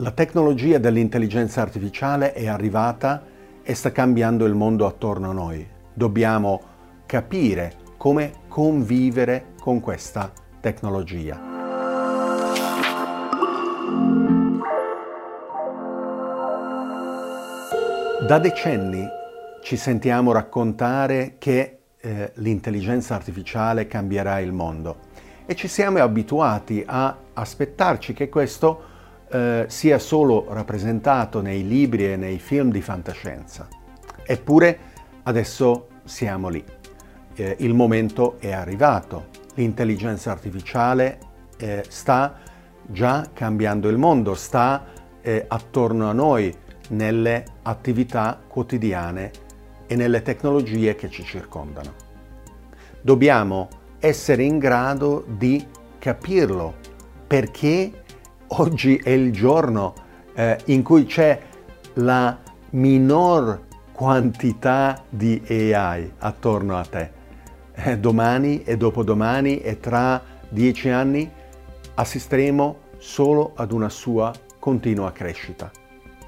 La tecnologia dell'intelligenza artificiale è arrivata e sta cambiando il mondo attorno a noi. Dobbiamo capire come convivere con questa tecnologia. Da decenni ci sentiamo raccontare che eh, l'intelligenza artificiale cambierà il mondo e ci siamo abituati a aspettarci che questo eh, sia solo rappresentato nei libri e nei film di fantascienza. Eppure adesso siamo lì. Eh, il momento è arrivato. L'intelligenza artificiale eh, sta già cambiando il mondo, sta eh, attorno a noi nelle attività quotidiane e nelle tecnologie che ci circondano. Dobbiamo essere in grado di capirlo perché oggi è il giorno eh, in cui c'è la minor quantità di AI attorno a te. Eh, domani e dopodomani e tra dieci anni assisteremo solo ad una sua continua crescita.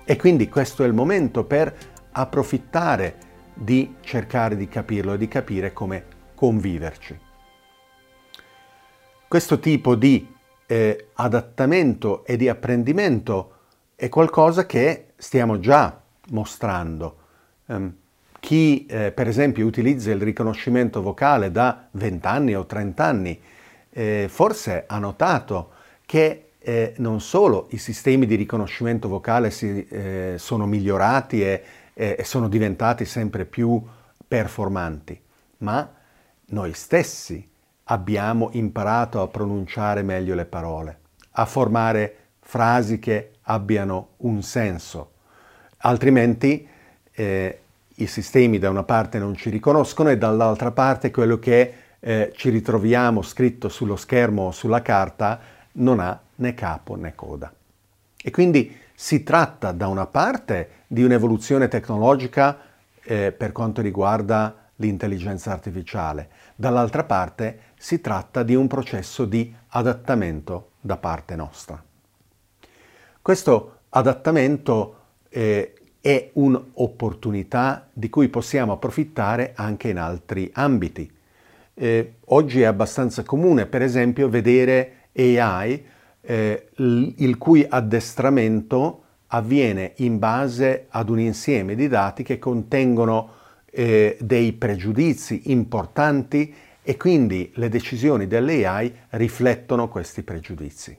E quindi questo è il momento per approfittare di cercare di capirlo e di capire come conviverci. Questo tipo di eh, adattamento e di apprendimento è qualcosa che stiamo già mostrando. Um, chi eh, per esempio utilizza il riconoscimento vocale da 20 anni o 30 anni eh, forse ha notato che eh, non solo i sistemi di riconoscimento vocale si, eh, sono migliorati e, e sono diventati sempre più performanti, ma noi stessi abbiamo imparato a pronunciare meglio le parole, a formare frasi che abbiano un senso. Altrimenti eh, i sistemi da una parte non ci riconoscono e dall'altra parte quello che eh, ci ritroviamo scritto sullo schermo o sulla carta non ha né capo né coda. E quindi si tratta da una parte di un'evoluzione tecnologica eh, per quanto riguarda l'intelligenza artificiale, dall'altra parte si tratta di un processo di adattamento da parte nostra. Questo adattamento eh, è un'opportunità di cui possiamo approfittare anche in altri ambiti. Eh, oggi è abbastanza comune, per esempio, vedere AI eh, il cui addestramento avviene in base ad un insieme di dati che contengono eh, dei pregiudizi importanti e quindi le decisioni dell'AI riflettono questi pregiudizi.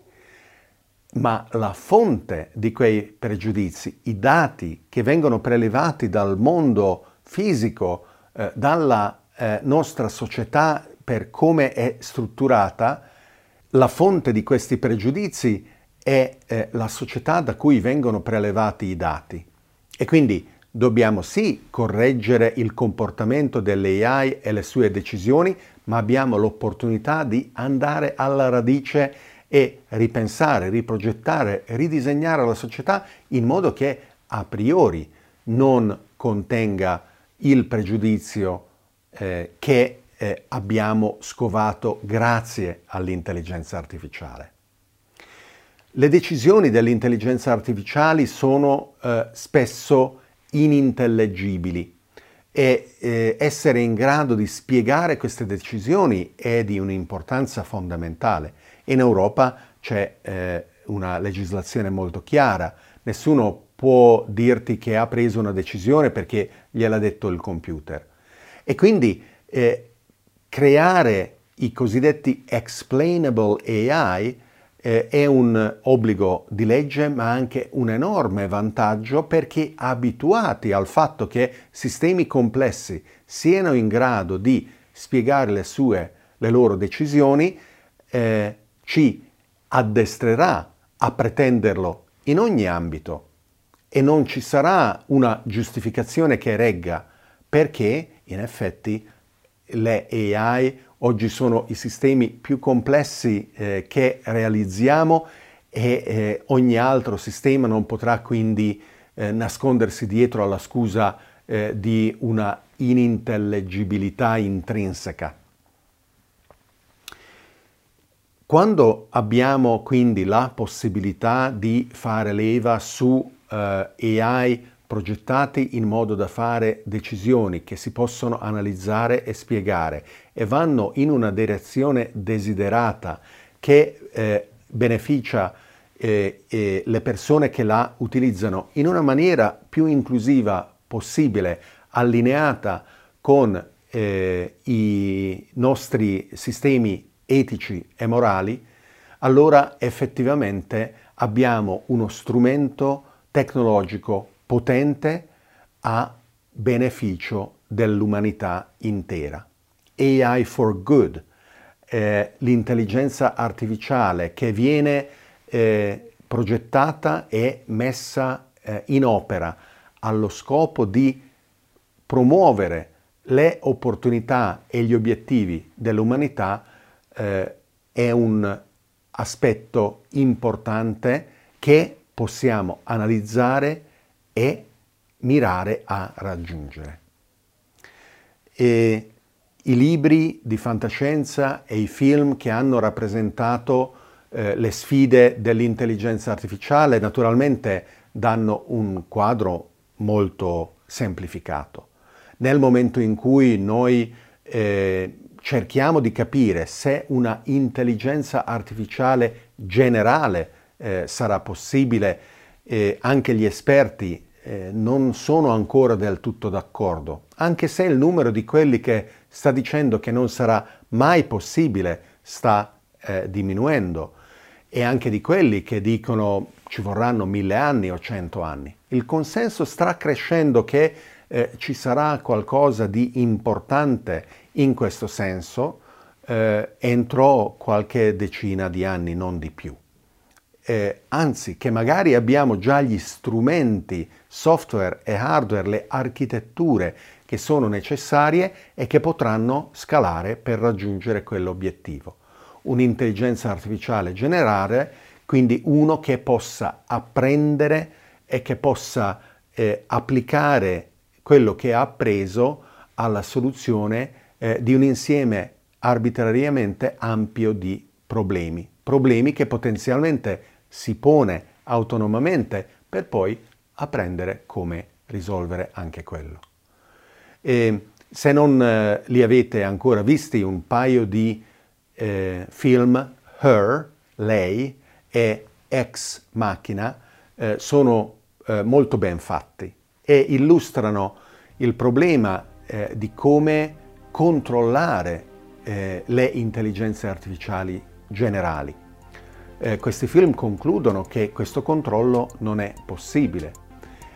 Ma la fonte di quei pregiudizi, i dati che vengono prelevati dal mondo fisico, eh, dalla eh, nostra società per come è strutturata, la fonte di questi pregiudizi è eh, la società da cui vengono prelevati i dati. E quindi Dobbiamo sì correggere il comportamento dell'AI e le sue decisioni, ma abbiamo l'opportunità di andare alla radice e ripensare, riprogettare, ridisegnare la società in modo che a priori non contenga il pregiudizio eh, che eh, abbiamo scovato grazie all'intelligenza artificiale. Le decisioni dell'intelligenza artificiale sono eh, spesso inintellegibili e eh, essere in grado di spiegare queste decisioni è di un'importanza fondamentale. In Europa c'è eh, una legislazione molto chiara, nessuno può dirti che ha preso una decisione perché gliel'ha detto il computer. E quindi eh, creare i cosiddetti explainable AI eh, è un obbligo di legge ma anche un enorme vantaggio perché abituati al fatto che sistemi complessi siano in grado di spiegare le, sue, le loro decisioni, eh, ci addestrerà a pretenderlo in ogni ambito. E non ci sarà una giustificazione che regga perché in effetti le AI Oggi sono i sistemi più complessi eh, che realizziamo e eh, ogni altro sistema non potrà quindi eh, nascondersi dietro alla scusa eh, di una inintellegibilità intrinseca. Quando abbiamo quindi la possibilità di fare leva su eh, AI progettati in modo da fare decisioni che si possono analizzare e spiegare e vanno in una direzione desiderata che eh, beneficia eh, eh, le persone che la utilizzano in una maniera più inclusiva possibile, allineata con eh, i nostri sistemi etici e morali, allora effettivamente abbiamo uno strumento tecnologico potente a beneficio dell'umanità intera. AI for Good, eh, l'intelligenza artificiale che viene eh, progettata e messa eh, in opera allo scopo di promuovere le opportunità e gli obiettivi dell'umanità eh, è un aspetto importante che possiamo analizzare e mirare a raggiungere. E I libri di fantascienza e i film che hanno rappresentato eh, le sfide dell'intelligenza artificiale naturalmente danno un quadro molto semplificato. Nel momento in cui noi eh, cerchiamo di capire se una intelligenza artificiale generale eh, sarà possibile, eh, anche gli esperti eh, non sono ancora del tutto d'accordo, anche se il numero di quelli che sta dicendo che non sarà mai possibile sta eh, diminuendo e anche di quelli che dicono ci vorranno mille anni o cento anni. Il consenso sta crescendo che eh, ci sarà qualcosa di importante in questo senso eh, entro qualche decina di anni, non di più. Eh, anzi, che magari abbiamo già gli strumenti, software e hardware, le architetture che sono necessarie e che potranno scalare per raggiungere quell'obiettivo. Un'intelligenza artificiale generale, quindi uno che possa apprendere e che possa eh, applicare quello che ha appreso alla soluzione eh, di un insieme arbitrariamente ampio di problemi, problemi che potenzialmente si pone autonomamente per poi apprendere come risolvere anche quello. E se non eh, li avete ancora visti, un paio di eh, film, Her, lei e Ex Machina, eh, sono eh, molto ben fatti e illustrano il problema eh, di come controllare eh, le intelligenze artificiali generali. Eh, questi film concludono che questo controllo non è possibile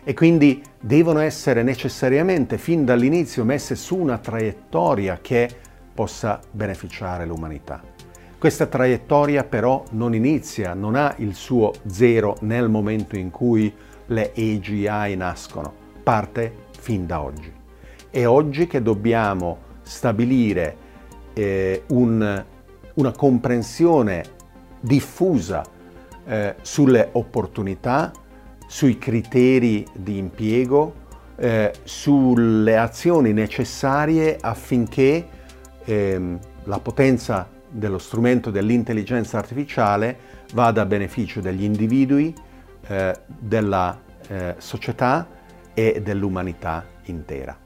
e quindi devono essere necessariamente fin dall'inizio messe su una traiettoria che possa beneficiare l'umanità. Questa traiettoria però non inizia, non ha il suo zero nel momento in cui le AGI nascono, parte fin da oggi. È oggi che dobbiamo stabilire eh, un, una comprensione diffusa eh, sulle opportunità, sui criteri di impiego, eh, sulle azioni necessarie affinché ehm, la potenza dello strumento dell'intelligenza artificiale vada a beneficio degli individui, eh, della eh, società e dell'umanità intera.